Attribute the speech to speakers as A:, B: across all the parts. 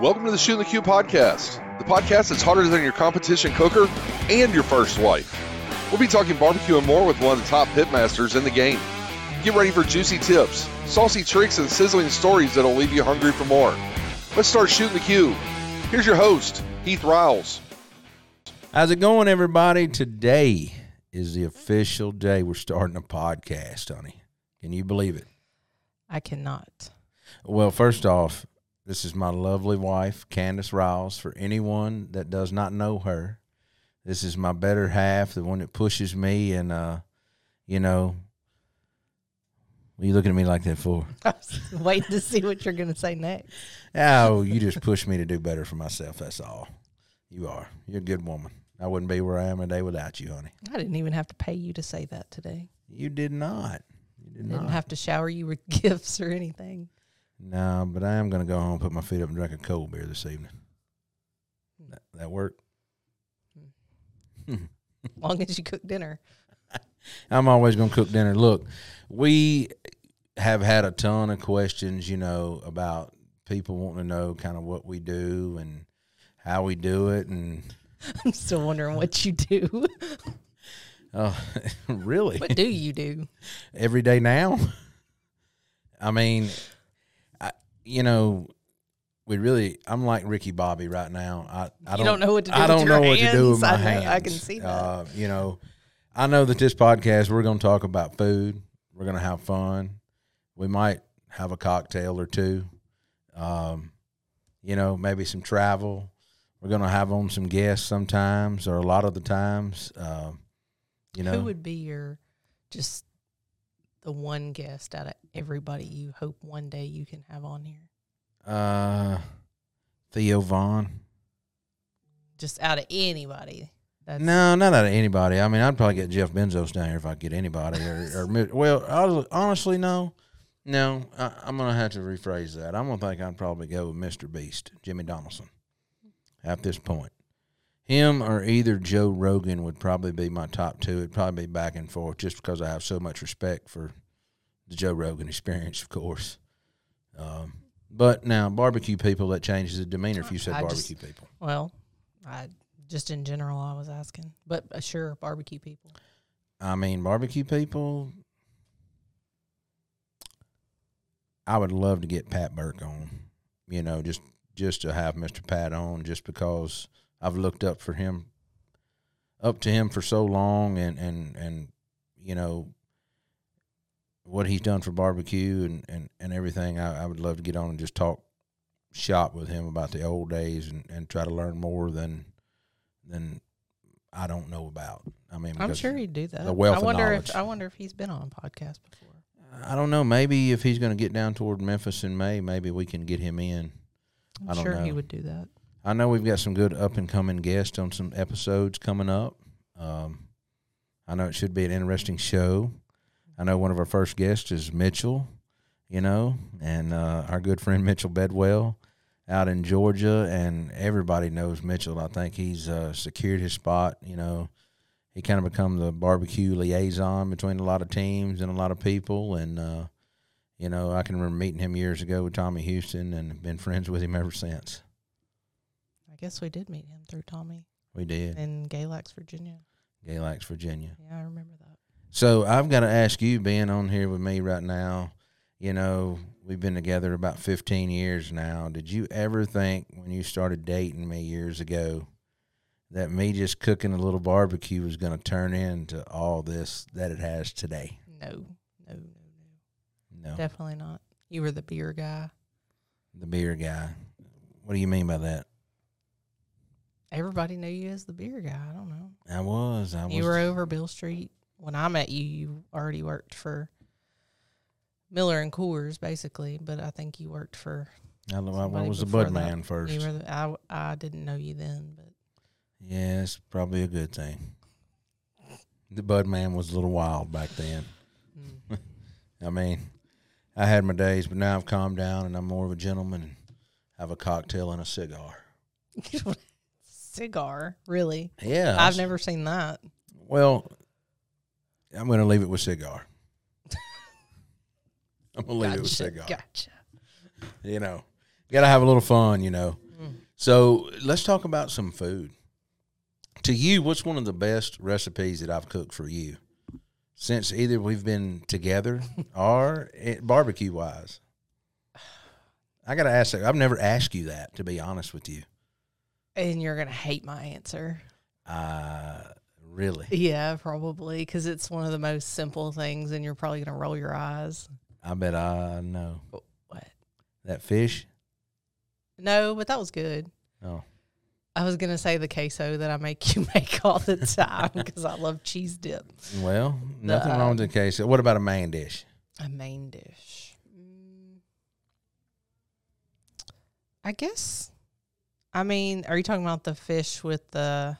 A: Welcome to the Shooting the Q podcast, the podcast that's harder than your competition cooker and your first wife. We'll be talking barbecue and more with one of the top pitmasters in the game. Get ready for juicy tips, saucy tricks, and sizzling stories that'll leave you hungry for more. Let's start shooting the Q. Here's your host, Heath Riles.
B: How's it going, everybody? Today is the official day we're starting a podcast, honey. Can you believe it?
C: I cannot.
B: Well, first off, this is my lovely wife, Candace Riles. For anyone that does not know her, this is my better half, the one that pushes me, and uh, you know, what are you looking at me like that for?
C: I was waiting to see what you're going to say next.
B: Oh, you just push me to do better for myself. That's all. You are. You're a good woman. I wouldn't be where I am today without you, honey.
C: I didn't even have to pay you to say that today.
B: You did not. You did
C: Didn't
B: not.
C: have to shower you with gifts or anything.
B: No, but I am going to go home, put my feet up, and drink a cold beer this evening. Hmm. That, that work? Hmm.
C: As long as you cook dinner.
B: I'm always going to cook dinner. Look, we have had a ton of questions, you know, about people wanting to know kind of what we do and how we do it. And,
C: I'm still wondering what you do.
B: oh, really?
C: what do you do?
B: Every day now? I mean, you know, we really, I'm like Ricky Bobby right now. I, I
C: You don't know what to do
B: I
C: with
B: don't know what to do with my
C: I
B: hands.
C: I can see that.
B: Uh, you know, I know that this podcast, we're going to talk about food. We're going to have fun. We might have a cocktail or two. Um, you know, maybe some travel. We're going to have on some guests sometimes or a lot of the times. Um, you know,
C: Who would be your just the one guest out of everybody you hope one day you can have on here?
B: uh, Theo Von.
C: Just out of anybody. That's
B: No, not out of anybody. I mean, I'd probably get Jeff Benzos down here if I could get anybody. Or, or well, hon- honestly, no, no. I, I'm gonna have to rephrase that. I'm gonna think I'd probably go with Mr. Beast, Jimmy Donaldson. At this point, him or either Joe Rogan would probably be my top two. It'd probably be back and forth, just because I have so much respect for the Joe Rogan experience, of course. Um, but now, barbecue people that changes the demeanor if you said
C: I
B: barbecue
C: just-
B: people.
C: Well, I just in general I was asking, but uh, sure, barbecue people.
B: I mean, barbecue people. I would love to get Pat Burke on. You know, just just to have Mister Pat on, just because I've looked up for him, up to him for so long, and and and you know what he's done for barbecue and and and everything. I, I would love to get on and just talk shop with him about the old days and and try to learn more than than I don't know about. I mean,
C: I'm sure he'd do that.
B: the wealth
C: I wonder if I wonder if he's been on a podcast before.
B: I don't know. Maybe if he's going to get down toward Memphis in May, maybe we can get him in.
C: I'm
B: I don't
C: sure he would do that.
B: I know we've got some good up and coming guests on some episodes coming up. Um, I know it should be an interesting show. I know one of our first guests is Mitchell, you know, and uh, our good friend Mitchell Bedwell out in Georgia, and everybody knows Mitchell. I think he's uh, secured his spot. You know, he kind of become the barbecue liaison between a lot of teams and a lot of people, and uh, you know, I can remember meeting him years ago with Tommy Houston, and been friends with him ever since.
C: I guess we did meet him through Tommy
B: We did.
C: in Galax, Virginia.
B: Galax, Virginia.
C: Yeah, I remember that.
B: So I've got to ask you, being on here with me right now, you know, we've been together about 15 years now. Did you ever think when you started dating me years ago that me just cooking a little barbecue was going to turn into all this that it has today?
C: No, no, no, no.
B: No.
C: Definitely not. You were the beer guy.
B: The beer guy. What do you mean by that?
C: Everybody knew you as the beer guy. I don't know.
B: I was. I was.
C: You were over Beale Street when I met you. You already worked for Miller and Coors, basically, but I think you worked for.
B: I, I was the bud
C: that.
B: man first.
C: You were. The, I I didn't know you then, but
B: Yeah, it's probably a good thing. The bud man was a little wild back then.
C: mm,
B: I mean, I had my days, but now I've calmed down and I'm more of a gentleman and have a cocktail and a cigar.
C: cigar. Really,
B: Yeah.
C: I've never seen that.
B: Well, I'm going to leave it with cigar. I'm going to leave it with cigar.
C: Gotcha.
B: You know, got to have a little fun, you know. Mm. So let's talk about some food. To you, what's one of the best recipes that I've cooked for you since either we've been together or eh, barbecue wise? I got to ask that. I've never asked you that, to be honest with you.
C: And you're gonna hate my answer.
B: Uh, really?
C: Yeah, probably because it's one of the most simple things, and you're probably gonna roll your eyes.
B: I bet I know.
C: What?
B: That fish?
C: No, but that was good.
B: Oh.
C: I was gonna say the queso that I make you make all the time because I love cheese dip.
B: Well, nothing
C: The,
B: wrong with the queso. What about a main dish?
C: A main dish. Mm, I guess. I mean, are you talking about the fish with the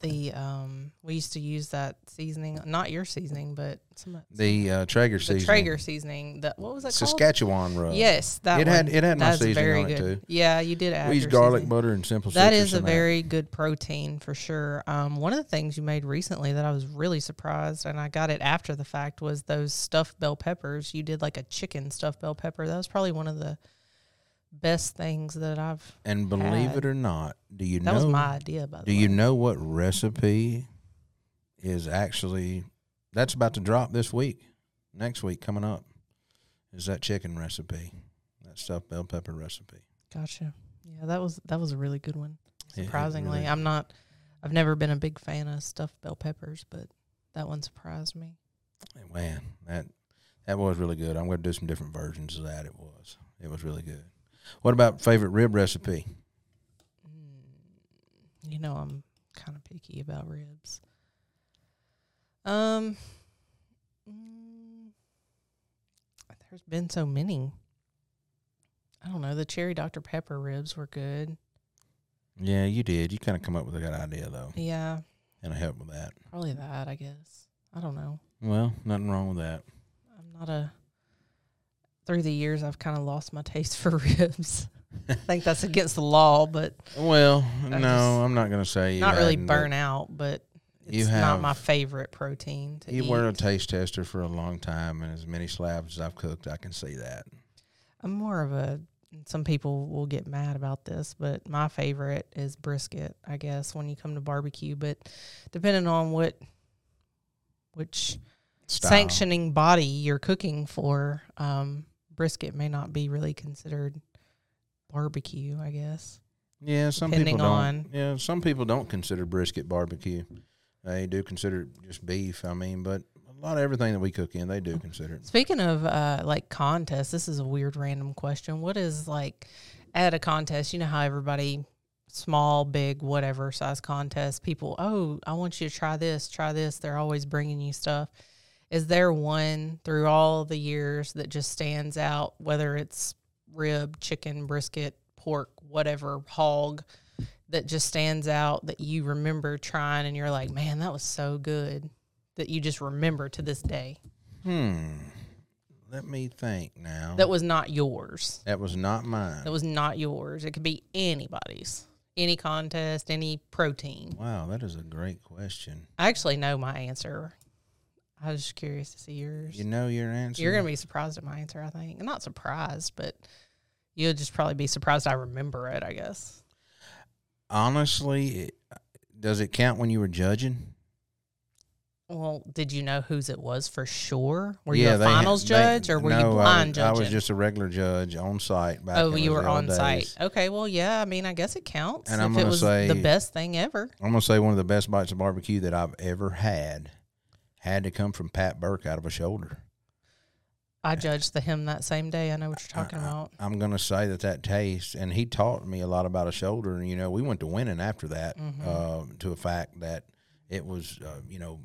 C: the um? We used to use that seasoning, not your seasoning, but some
B: The uh, Traeger
C: the
B: seasoning.
C: Traeger seasoning. That what was that called?
B: Saskatchewan rub.
C: Yes, that
B: It had- it had my
C: That's
B: seasoning
C: very
B: on it,
C: good.
B: too.
C: Yeah, you did add
B: We use
C: your
B: garlic,
C: seasoning.
B: butter, and simple
C: That
B: citrus
C: a very good protein for sure. Um, one of the things you made recently that I was really surprised, and I got it after the fact, was those stuffed bell peppers. You did like a chicken stuffed bell pepper. That was probably one of the best things that I've.
B: And believe
C: had.
B: it or not, do you
C: That
B: know?
C: That was my idea, by the way.
B: do
C: way.
B: you know what recipe is actually that's about to drop this week? Next week coming up is that chicken recipe, that stuffed bell pepper recipe.
C: Gotcha. Yeah, that was that was a really good one. Surprisingly,
B: really-
C: I'm not. I've never been a big fan of stuffed bell peppers, but that one surprised me.
B: Man, that that was really good. I'm going to do some different versions of that. It was. It was really good. What about favorite rib recipe?
C: You know, I'm kind of picky about ribs. Um, mm, there's been so many. I don't know. The cherry Dr Pepper ribs were good.
B: Yeah, you did. You kind of come up with a good idea though,
C: Yeah,
B: and I helped with that.
C: probably that. I guess. I don't know.
B: Well, nothing wrong with that.
C: I'm not a. Through the years, I've kind of lost my taste for ribs. I think that's against the law, but
B: Well,
C: I
B: no, I'm not going to say you
C: not really burn out. But it's
B: You
C: not my favorite protein to
B: You
C: eat.
B: were a taste tester for a long time, and as many slabs as I've cooked, I can see that.
C: I'm more of a. Some people will get mad about this, but my favorite is brisket. I guess when you come to barbecue, but depending on what, which
B: Style.
C: sanctioning body you're cooking for, um, brisket may not be really considered barbecue. I guess.
B: Yeah, some
C: depending
B: people don't.
C: on-
B: Yeah, some people don't consider brisket barbecue. They do consider it just beef. I mean, but a lot of everything that we cook in, they do consider it.
C: Speaking of uh, like contests, this is a weird random question. What is like at a contest? You know how everybody small, big, whatever size contest, people, oh, I want you to try this, try this. They're always bringing you stuff. Is there one through all the years that just stands out, whether it's rib, chicken, brisket, pork, whatever, hog, that just stands out that you remember trying and you're like, man, that was so good that you just remember to this day?
B: Hmm. Let me think now.
C: that was not yours.
B: that was not mine.
C: That was not yours. It could be anybody's, any contest, any protein.
B: wow, that is a great question.
C: I actually know my answer. I was just curious to see yours.
B: You know your answer.
C: You're gonna be surprised at my answer. I think not surprised, but you'll just probably be surprised I remember it. I guess.
B: honestly. It, does it count when you were judging?
C: Well, did you know whose it was for sure? Were
B: yeah,
C: you a
B: they-
C: finals
B: they-
C: judge or were
B: no,
C: you blind
B: I was, just a regular judge on site. Back
C: oh, you were on
B: days.
C: site. Okay, well, yeah. I mean, I guess it counts.
B: And
C: if
B: I'm
C: it
B: gonna
C: was
B: say-
C: the best thing ever.
B: I'm gonna say one of the best bites of barbecue that I've ever had had to come from Pat Burke out of a shoulder.
C: I judged the him that same day. I know what you're talking
B: I- I-
C: about.
B: I'm gonna say that that taste, and he taught me a lot about a shoulder. And you know, we went to winning after that,
C: Mhm.
B: uh, to a fact that it was, uh, you know,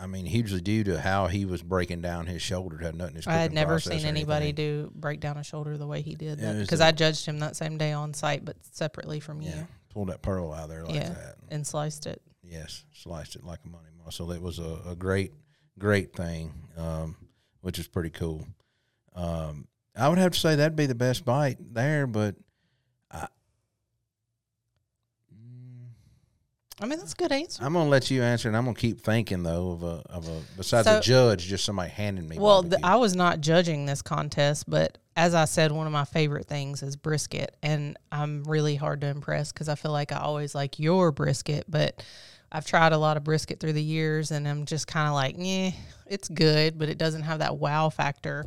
B: I mean, hugely due to how he was breaking down his shoulder. It had nothing. to his
C: I had never seen anybody do break down a shoulder the way he did because I judged him that same day on site, but separately from you,
B: Yeah, pulled that pearl out of there like
C: Yeah.
B: that.
C: and sliced it.
B: Yes, sliced it like a money muscle. It was a, a great, great thing, um, which is pretty cool. Um, I would have to say that'd be the best bite there, but I,
C: I mean, that's a good answer.
B: I'm gonna let you answer, and I'm gonna keep thinking though of a of a besides
C: So-
B: a judge, just somebody handing me.
C: Well, th
B: barbecue.
C: I was not judging this contest, but as I said, one of my favorite things is brisket, and I'm really hard to impress because I feel like I always like your brisket, but I've tried a lot of brisket through the years, and I'm just kind of like, yeah, it's good, but it doesn't have that wow factor.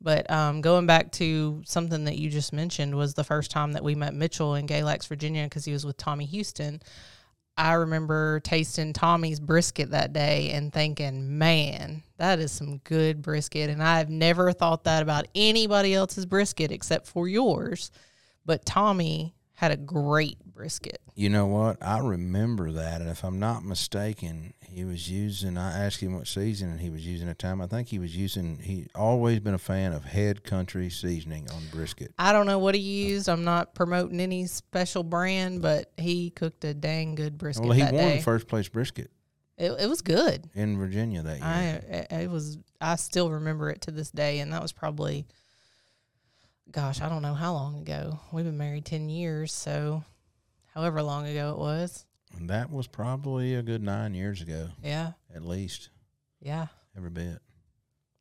C: But um, going back to something that you just mentioned was the first time that we met Mitchell in Galax, Virginia, because he was with Tommy Houston. I remember tasting Tommy's brisket that day and thinking, man, that is some good brisket. And I've never thought that about anybody else's brisket except for yours. But Tommy had a great brisket.
B: You know what? I remember that, and if I'm not mistaken, he was using. I asked him what seasoning he was using at the time. I think he was using. He always been a fan of Head Country seasoning on brisket.
C: I don't know what he used. I'm not promoting any special brand, but he cooked a dang good brisket
B: Well, he
C: that
B: won
C: day.
B: first place brisket
C: It, it was good.
B: in Virginia that year.
C: I it- it was I still remember it to this day, and that was probably, gosh, I don't know how long ago. We've been married ten years, so however long ago it was.
B: and that was probably a good nine years ago,
C: Yeah,
B: at least,
C: yeah,
B: every bit.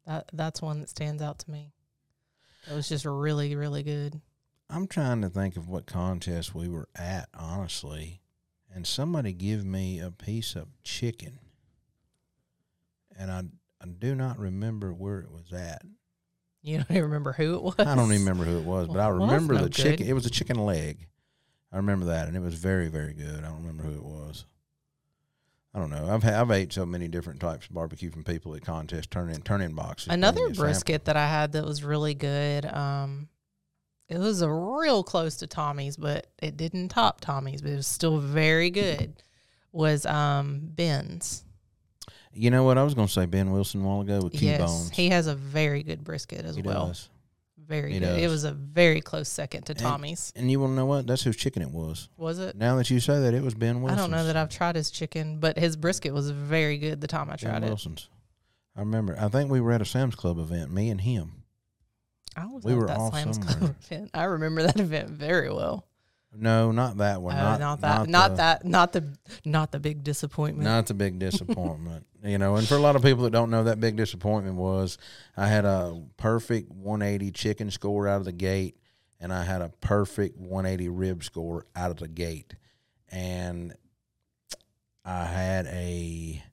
C: that that's one that stands out to me. It was just really, really good.
B: I'm trying to think of what contest we were at, honestly, and somebody give me a piece of chicken, and I I do not remember where it was at.
C: You don't even remember who it was.
B: I don't even remember who it was, but I
C: Well,
B: remember
C: no
B: the chicken. It was a chicken leg. I remember that, and it was very, very good. I don't remember who it was. I don't know. I've ha- I've ate so many different types of barbecue from people at contests, turn in turn in boxes.
C: Another brisket that I had that was really good. Um, it was a real close to Tommy's, but it didn't top Tommy's, but it was still very good. Was um Ben's.
B: You know what? I was going to say Ben Wilson a while ago with Q
C: yes,
B: bones.
C: he has a very good brisket as
B: He
C: well.
B: does.
C: Very good. It was a very close second to Tommy's.
B: And you want to know what? That's whose chicken it was.
C: Was it?
B: Now that you say that, it was Ben
C: I
B: Wilson's.
C: don't know that I've tried his chicken, but his brisket was very good the time I
B: Ben
C: tried it.
B: Wilson's. I remember. I think we were at a Sam's Club event, me and him.
C: I was
B: We
C: at
B: were
C: that
B: all
C: Sam's
B: somewhere.
C: Club event. I remember that event very well.
B: No, not that one.
C: Oh,
B: not,
C: not, that. Not,
B: the-
C: that. Not the. Not the big disappointment.
B: Not the big disappointment. you know, and for a lot of people that don't know, that big disappointment was I had a perfect 180 chicken score out of the gate, and I had a perfect 180 rib score out of the gate. And I had a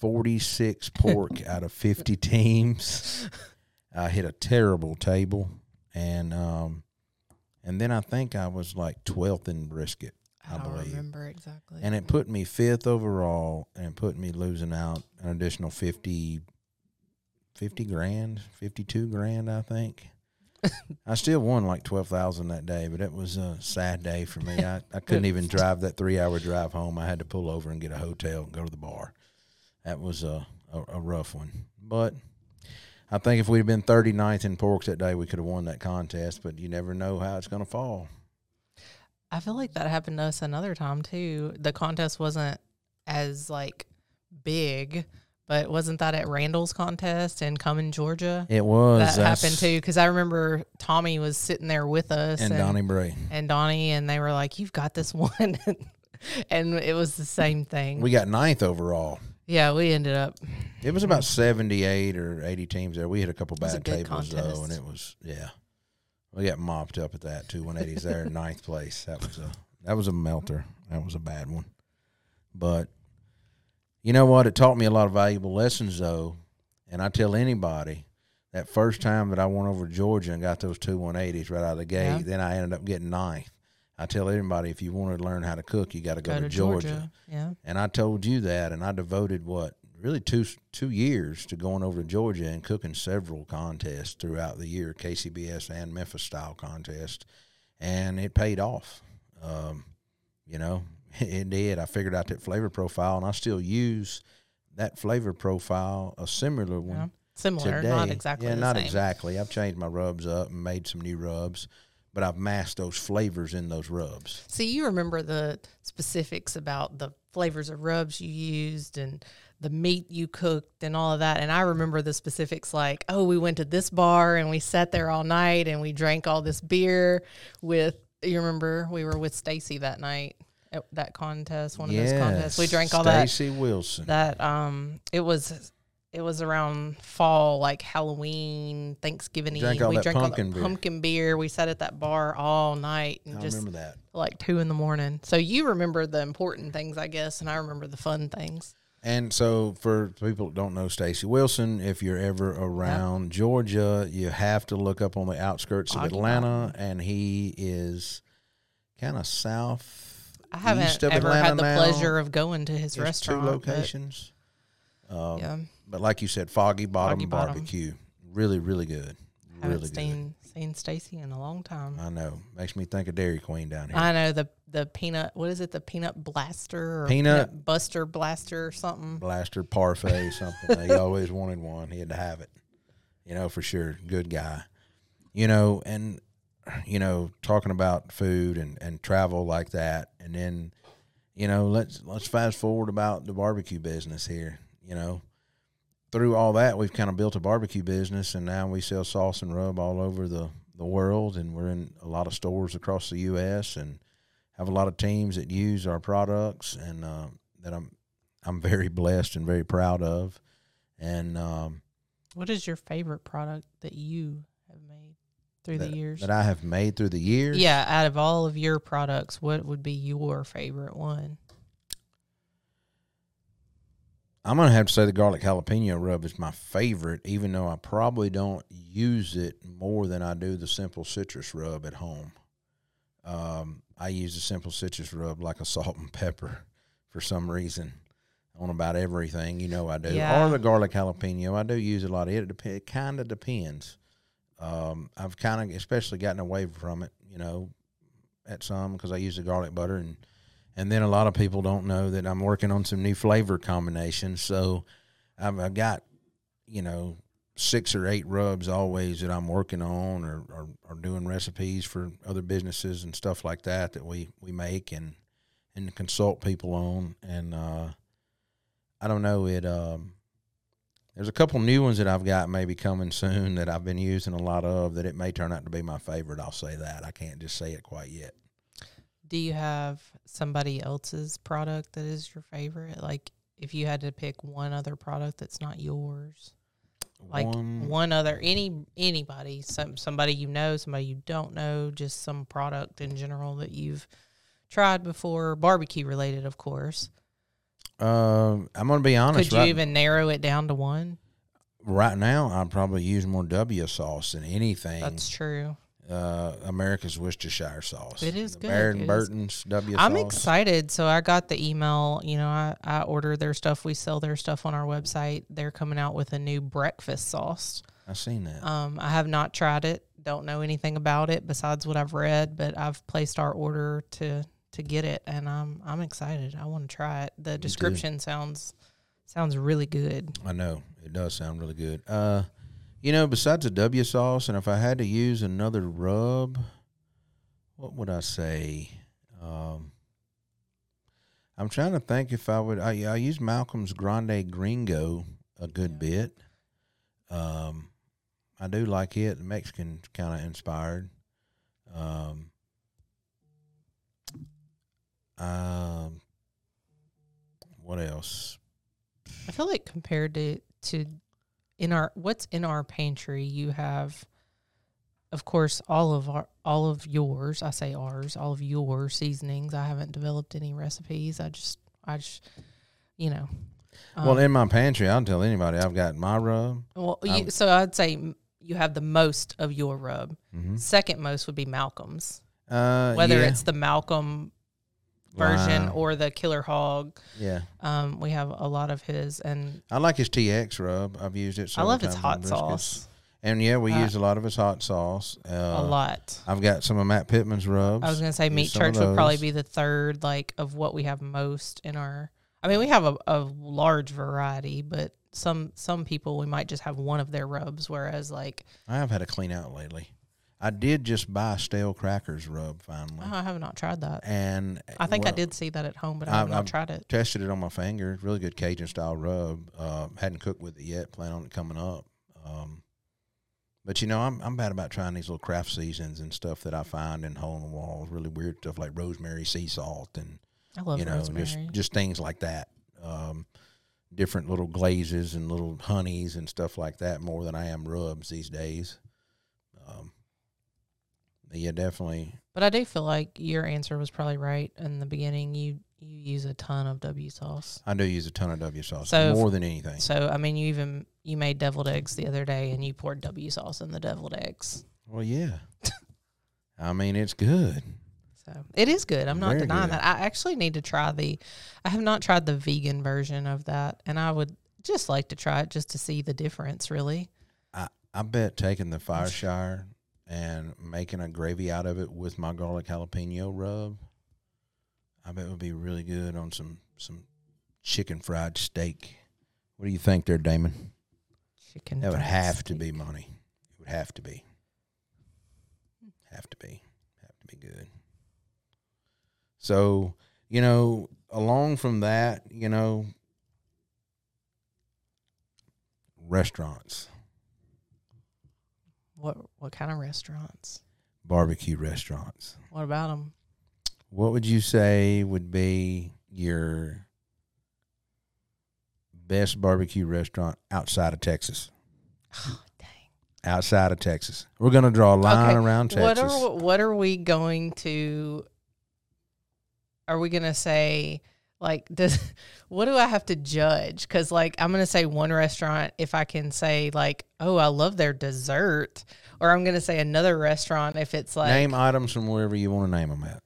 B: 46 pork out of 50 teams. I hit a terrible table, and um, and then I think I was like 12th in brisket. I
C: I don't
B: believe.
C: remember exactly.
B: And it put me fifth overall and it put me losing out an additional 50, 50 grand, 52 grand, I think. I still won like 12,000 that day, but it was a sad day for me. I, I couldn't even drive that three hour drive home. I had to pull over and get a hotel and go to the bar. That was a, a, a rough one. But I think if we'd have been 39th in porks that day, we could have won that contest, but you never know how it's going to fall.
C: I feel like that happened to us another time too. The contest wasn't as like big, but wasn't that at Randall's contest in Cumming, Georgia?
B: It was.
C: that
B: that's-
C: happened too because I remember Tommy was sitting there with us
B: And Donnie Bray.
C: and Donnie, and they were like, "You've got this one," and it was the same thing.
B: We got ninth overall.
C: yeah, we ended up.
B: It was about seventy-eight or eighty teams there. We had a couple
C: a
B: bad
C: good
B: tables though, and it was yeah. We got mopped up at that two one eighties there in ninth place. That was a that was a melter. That was a bad one. But you know what? It taught me a lot of valuable lessons though, and I tell anybody that first time that I went over to Georgia and got those two one eighties right out of the gate,
C: Yeah.
B: then I ended up getting ninth. I tell everybody if you want to learn how to cook, you got to go,
C: Go
B: to,
C: to
B: Georgia.
C: Georgia. Yeah.
B: And I told you that, and I devoted what really two two years to going over to Georgia and cooking several contests throughout the year, KCBS and Memphis style contest, and it paid off. Um, you know, it did. I figured out that flavor profile, and I still use that flavor profile, a similar one
C: yeah. Similar,
B: today.
C: not exactly.
B: Yeah, not
C: same.
B: exactly. I've changed my rubs up and made some new rubs, but I've masked those flavors in those rubs.
C: So you remember the specifics about the flavors of rubs you used and the meat you cooked and all of that. And I remember the specifics like, oh, we went to this bar and we sat there all night and we drank all this beer with you remember we were with Stacy that night at that contest, one of those contests. We drank all that
B: Stacy Wilson.
C: that. Um, it was it was around fall, like Halloween, Thanksgiving. We drank
B: pumpkin
C: all that
B: beer.
C: pumpkin beer. We sat at that bar all night and
B: I
C: just
B: remember that.
C: like two in the morning. So you remember the important things, I guess, and I remember the fun things.
B: And so, for people that don't know Stacy Wilson, if you're ever around Georgia, you have to look up on the outskirts of Atlanta, and he is kind of south. East of Atlanta.
C: I haven't ever
B: Atlanta
C: had the
B: now.
C: pleasure of going to his
B: There's
C: restaurant.
B: two
C: but,
B: locations. Um,
C: Yeah,
B: But like you said, Foggy Bottom
C: Foggy Bottom.
B: Barbecue, really, really good.
C: Haven't
B: Really good.
C: seen seen Stacy in a long time.
B: I know. Makes me think of Dairy Queen down here.
C: I know the the peanut. What is it? The peanut blaster or
B: Peanut-
C: buster blaster or something.
B: Blaster parfait, something. he always wanted one. He had to have it. You know, for sure. Good guy. You know, and you know, talking about food and, and travel like that, and then, you know, let's let's fast forward about the barbecue business here. You know, through all that, we've kind of built a barbecue business, and now we sell sauce and rub all over the the world, and we're in a lot of stores across the U.S. and have a lot of teams that use our products, and uh, that I'm I'm very blessed and very proud of. And um,
C: What is your favorite product that you have made through the years?
B: that I have made through the years.
C: yeah, out of all of your products, what would be your favorite one?
B: I'm gonna have to say the garlic jalapeno rub is my favorite, even though I probably don't use it more than I do the simple citrus rub at home. Um, I use the simple citrus rub like a salt and pepper for some reason on about everything. You know I do.
C: Yeah.
B: Or the garlic jalapeno. I do use a lot of it. It, dep- it kind of depends. Um, I've kind of especially gotten away from it, you know, at some because I use the garlic butter and and then a lot of people don't know that I'm working on some new flavor combinations. So I've, I've got, you know, six or eight rubs always that I'm working on or, or, or doing recipes for other businesses and stuff like that that we, we make and, and consult people on. And uh, I don't know, it, um, there's a couple new ones that I've got maybe coming soon that I've been using a lot of that it may turn out to be my favorite. I'll say that. I can't just say it quite yet.
C: Do you have somebody else's product that is your favorite? Like if you had to pick one other product that's not yours, like
B: One-
C: one, other any anybody, some somebody you know, somebody you don't know, just some product in general that you've tried before, barbecue related, of course.
B: Um, I'm gonna be honest.
C: Could you
B: right,
C: even narrow it down to one?
B: right now, I probably use more W sauce than anything.
C: That's true.
B: Uh, America's Worcestershire sauce.
C: It is
B: The
C: good.
B: Baron
C: It is-
B: Burton's W
C: I'm
B: sauce.
C: excited. So I got the email. You know, I, I order their stuff. We sell their stuff on our website. They're coming out with a new breakfast sauce.
B: I've seen that.
C: Um, I have not tried it. Don't know anything about it besides what I've read, but I've placed our order to to get it, and I'm I'm excited. I want to try it. The description sounds sounds really good.
B: I know it does sound really good. Uh, you know, besides the W sauce, and if I had to use another rub, what would I say? Um, I'm trying to think if I would. I, I use Malcom's Grande Gringo a good bit. Um, I do like it. Mexican kind of inspired. Um, um, what else?
C: I feel like compared to to in our what's in our pantry, you have, of course, all of our all of yours. I say ours, all of your seasonings. I haven't developed any recipes. I just I just you know.
B: well,
C: um,
B: in my pantry, I'll tell anybody I've got my rub.
C: well, you, so I'd say you have the most of your rub.
B: Mm-hmm.
C: Second most would be Malcom's.
B: Uh,
C: Whether
B: yeah,
C: it's the Malcolm version
B: Line.
C: or the Killer Hog,
B: yeah,
C: um, we have a lot of his, and
B: I like his TX rub. I've used it.
C: I love his hot sauce
B: And yeah, we
C: Uh,
B: use a lot of his hot sauce. Uh,
C: a lot.
B: I've got some of Matt Pittman's rubs.
C: I was gonna say Meat Church would probably be the third, like of what we have most in our. I mean, we have a, a large variety, but some some people we might just have one of their rubs, whereas like
B: I have had a clean out lately. I did just buy stale crackers rub finally,
C: oh, I have not tried that.
B: and
C: I think I did see that at home, but I
B: I-
C: have not
B: I've
C: tried it.
B: tested it on my finger. Really good Cajun style rub. Uh, hadn't cooked with it yet. Plan on it coming up. Um, but you know, I'm I'm bad about trying these little craft seasons and stuff that I find in hole in the walls. Really weird stuff like rosemary, sea salt, and
C: I love
B: you know,
C: rosemary.
B: just just things like that. Um, different little glazes and little honeys and stuff like that more than I am rubs these days. Um, yeah, definitely.
C: but I do feel like your answer was probably right in the beginning. You you use a ton of W sauce.
B: I do use a ton of W sauce
C: So if-
B: more than anything.
C: So I mean, you even you made deviled eggs the other day, and you poured W sauce in the deviled eggs.
B: Well, yeah. I mean, it's good.
C: So it is good. I'm not
B: Very
C: denying
B: good.
C: that. I actually need to try the. I have not tried the vegan version of that, and I would just like to try it just to see the difference. Really,
B: I, I bet taking the fire shire and making a gravy out of it with my garlic jalapeno rub, I bet would be really good on some some chicken fried steak. What do you think there, Damon?
C: chicken.
B: That would have to be money. It would have to be. Have to be. Have to be good. So, you know, along from that, you know, restaurants,
C: What what kind of restaurants?
B: barbecue restaurants.
C: What about them?
B: What would you say would be your best barbecue restaurant outside of Texas?
C: Oh, dang.
B: Outside of Texas. We're going to draw a line
C: Okay,
B: around
C: What
B: Texas.
C: are what are we going to? Are we gonna say like does? What do I have to judge? Because like I'm gonna say one restaurant if I can say like oh I love their dessert, or I'm gonna say another restaurant if it's like
B: name items from wherever you want to name them at.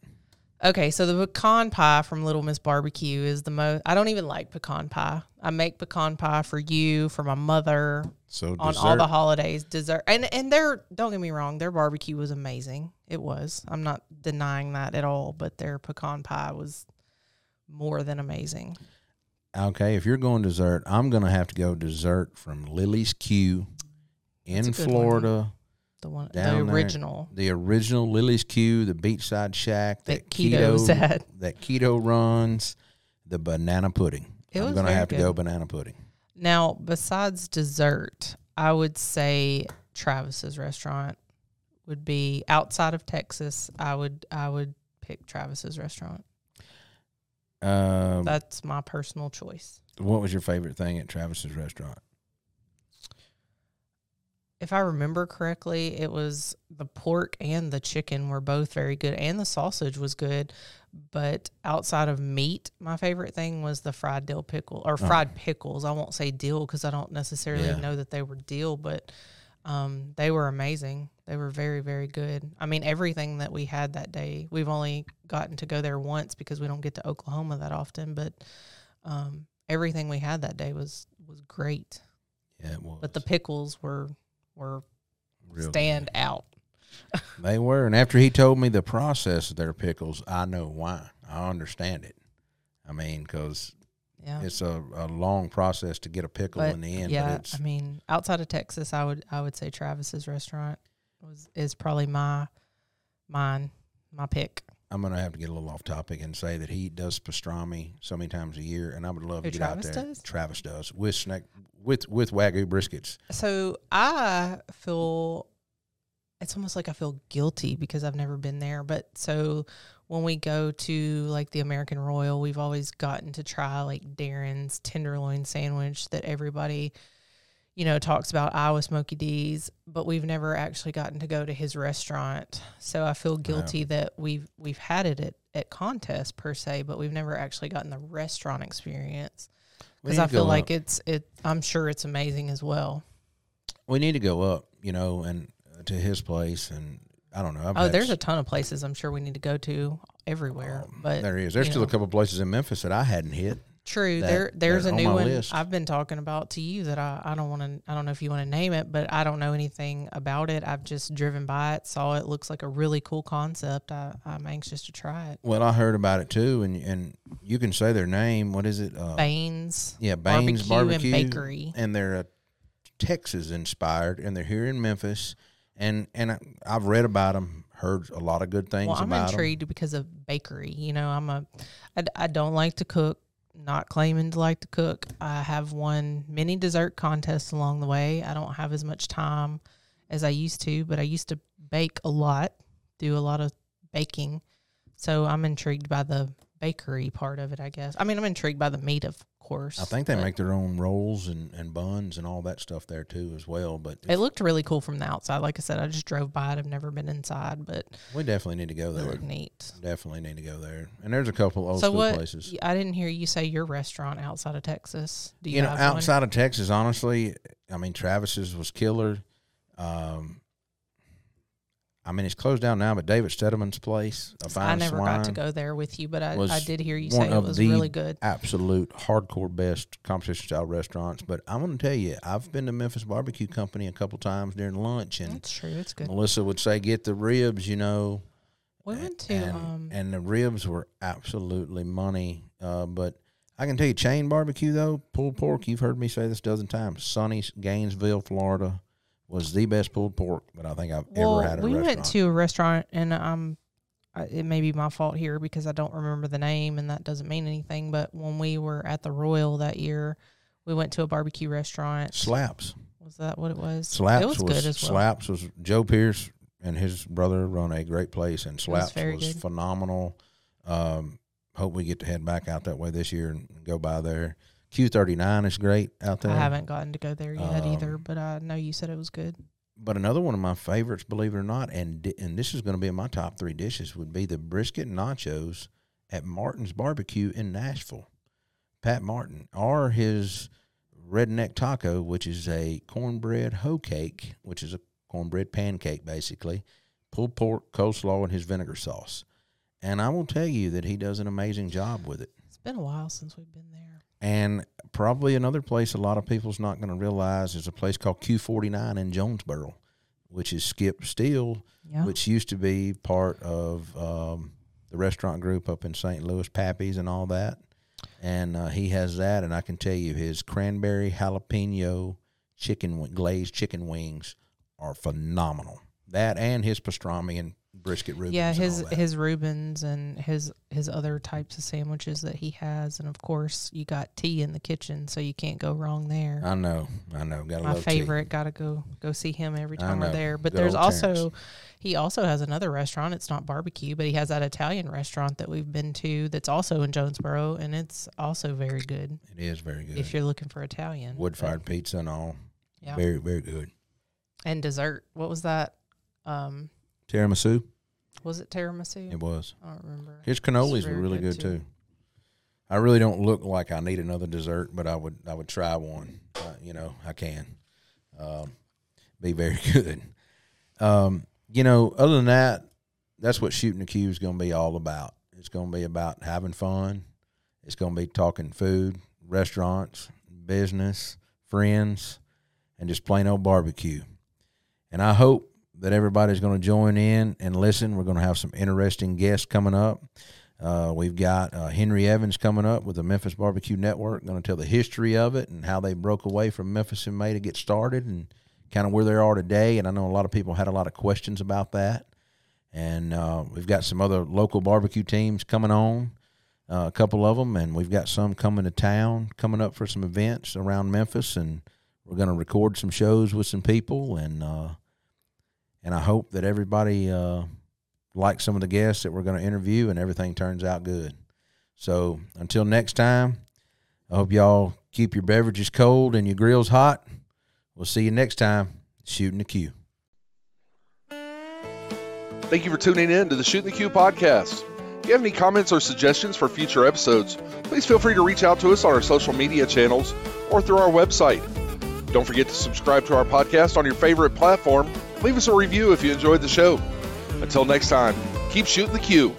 C: Okay, so the pecan pie from Little Miss Barbecue is the most. I don't even like pecan pie. I make pecan pie for you, for my mother,
B: So
C: on
B: dessert,
C: all the holidays. Dessert and and their don't get me wrong, their barbecue was amazing. It was. I'm not denying that at all. But their pecan pie was more than amazing.
B: Okay, if you're going dessert, I'm going to have to go dessert from Lily's Q in
C: That's a one.
B: Florida.
C: The one, the
B: there.
C: original.
B: The original Lily's Q, the beachside shack that,
C: That Keto's at.
B: that keto runs, the banana pudding.
C: It
B: I'm going to have to go banana pudding.
C: Now, besides dessert, I would say Travis's restaurant would be outside of Texas. I would I would pick Travis's restaurant.
B: Um,
C: That's my personal choice.
B: what was your favorite thing at Travis's restaurant?
C: If I remember correctly, it was the pork and the chicken were both very good, and the sausage was good. But outside of meat, my favorite thing was the fried dill pickle or fried pickles. I won't say dill because I don't necessarily
B: Yeah.
C: know that they were dill, but um, they were amazing. They were very, very good. I mean, everything that we had that day, we've only gotten to go there once because we don't get to Oklahoma that often, but um, everything we had that day was was great.
B: Yeah, it was.
C: But the pickles were were
B: Real
C: stand out.
B: They were, and after he told me the process of their pickles, I know why. I understand it. I mean, because
C: Yeah.
B: it's a, a long process to get a pickle
C: But
B: in the end.
C: yeah,
B: but it's
C: I mean, outside of Texas, I would I would say Travis's restaurant was is probably my mine my pick.
B: I'm gonna have to get a little off topic and say that he does pastrami so many times a year, and I would love
C: Who,
B: to get
C: Travis
B: out there.
C: does?
B: Travis does with snack with with wagyu briskets.
C: So I feel it's almost like I feel guilty because I've never been there. But so when we go to like the American Royal, we've always gotten to try like Darren's tenderloin sandwich that everybody, you know, talks about Iowa Smokey D's, but we've never actually gotten to go to his restaurant. So I feel guilty that we've we've had it at, at contest per se, but we've never actually gotten the restaurant experience. Because I feel like
B: up.
C: it's it I'm sure it's amazing as well.
B: we need to go up, you know, and uh, to his place, and I don't know. I've
C: Oh, there's
B: s-
C: a ton of places I'm sure we need to go to everywhere.
B: um,
C: but
B: there is. There's still a
C: know.
B: couple places in Memphis that I hadn't hit.
C: True,
B: that-
C: there there's a new one
B: list.
C: I've been talking about to you that I, I don't want to I don't know if you want to name it, but I don't know anything about it. I've just driven by it, saw it looks like a really cool concept. I, I'm anxious to try it.
B: Well, I heard about it too, and and you can say their name. What is it? Uh,
C: Baines
B: Yeah, Baines
C: Barbecue and Bakery.
B: and they're uh, Texas inspired, and they're here in Memphis, and and I, I've read about them, heard a lot of good things
C: Well, I'm intrigued because of bakery. You know, I'm a, I, I don't like to cook. Not claiming to like to cook. I have won many dessert contests along the way. I don't have as much time as I used to, but I used to bake a lot, do a lot of baking. So I'm intrigued by the bakery part of it, I guess. I mean, I'm intrigued by the meat, of course.
B: I think they make their own rolls and, and buns and all that stuff there too as well. But
C: It looked really cool from the outside. Like I said, I just drove by it. I've never been inside, but
B: we definitely need to go
C: it
B: there.
C: looked neat.
B: Definitely need to go there. And there's a couple old
C: so
B: school
C: what?
B: places.
C: I didn't hear you say your restaurant outside of Texas. Do you,
B: you know,
C: have one?
B: outside of Texas, honestly, I mean, Travis's was killer. Um, I mean, it's closed down now, but David Stedeman's place, a fine
C: I never got to go there with you, but I, I did hear you say it was really good.
B: absolute hardcore best competition style restaurants. But I'm going to tell you, I've been to Memphis Barbecue Company a couple times during lunch, and
C: That's true. It's good.
B: Melissa would say, "Get the ribs," you know.
C: We went to
B: and,
C: um,
B: and the ribs were absolutely money. Uh, but I can tell you, chain barbecue though, pulled pork. You've heard me say this a dozen times. Sonny's Gainesville, Florida, was the best pulled pork that I think I've
C: well,
B: ever had at a
C: we
B: restaurant.
C: went to a restaurant, and um, I- it may be my fault here because I don't remember the name, and that doesn't mean anything. But when we were at the Royal that year, we went to a barbecue restaurant.
B: Slaps.
C: Was that what it was?
B: Slaps
C: it was, good as well.
B: Slaps was Joe Pearce and his brother run a great place, and Slaps was
C: good.
B: phenomenal. Um, hope we get to head back out that way this year and go by there. Q thirty nine is great out there.
C: I haven't gotten to go there yet either,
B: Um,
C: but I know you said it was good.
B: But another one of my favorites, believe it or not, and di- and this is going to be in my top three dishes, would be the brisket nachos at Martin's Barbecue in Nashville. Pat Martin, or his redneck taco, which is a cornbread hoe cake, which is a cornbread pancake basically, pulled pork, coleslaw, and his vinegar sauce. And I will tell you that he does an amazing job with it.
C: It's been a while since we've been there.
B: And probably another place a lot of people's not going to realize is a place called Q49 in Jonesboro, which is Skip Steele,
C: Yeah.
B: which used to be part of um, the restaurant group up in St. Louis, Pappy's and all that. And uh, he has that, and I can tell you his cranberry jalapeno chicken glazed chicken wings are phenomenal. That and his pastrami and brisket Rubens.
C: yeah, his his Reubens and his his other types of sandwiches that he has, and of course you got tea in the kitchen, so you can't go wrong there.
B: I know, I know. Got
C: My
B: love tea.
C: favorite, got to go go see him every time we're there. But
B: Good
C: there's also
B: Terrence.
C: he also has another restaurant. It's not barbecue, but he has that Italian restaurant that we've been to that's also in Jonesboro, and it's also very good
B: It is very good.
C: if you're looking for Italian.
B: wood fired pizza and all.
C: yeah,
B: Very, very good.
C: and dessert. What was that? Um,
B: Tiramisu,
C: was it tiramisu?
B: it was.
C: I don't remember.
B: His cannolis were really
C: good,
B: good,
C: too.
B: too. I really don't look like I need another dessert, but I would I would try one. Uh, you know, I can. Um, be very good. Um, you know, other than that, that's what shooting the Q is going to be all about. It's going to be about having fun. It's going to be talking food, restaurants, business, friends, and just plain old barbecue. And I hope that everybody's going to join in and listen. We're going to have some interesting guests coming up. Uh, we've got uh, Henry Evans coming up with the Memphis Barbecue Network, going to tell the history of it and how they broke away from Memphis in May to get started and kind of where they are today. And I know a lot of people had a lot of questions about that. And uh, we've got some other local barbecue teams coming on, uh, a couple of them, and we've got some coming to town, coming up for some events around Memphis, and we're going to record some shows with some people, and uh, and I hope that everybody uh, likes some of the guests that we're going to interview, and everything turns out good. So until next time, I hope y'all keep your beverages cold and your grills hot. We'll see you next time. Shooting the Q.
A: Thank you for tuning in to the Shooting the Q podcast. If you have any comments or suggestions for future episodes, please feel free to reach out to us on our social media channels or through our website. Don't forget to subscribe to our podcast on your favorite platform. Leave us a review if you enjoyed the show. Until next time, keep shooting the Q.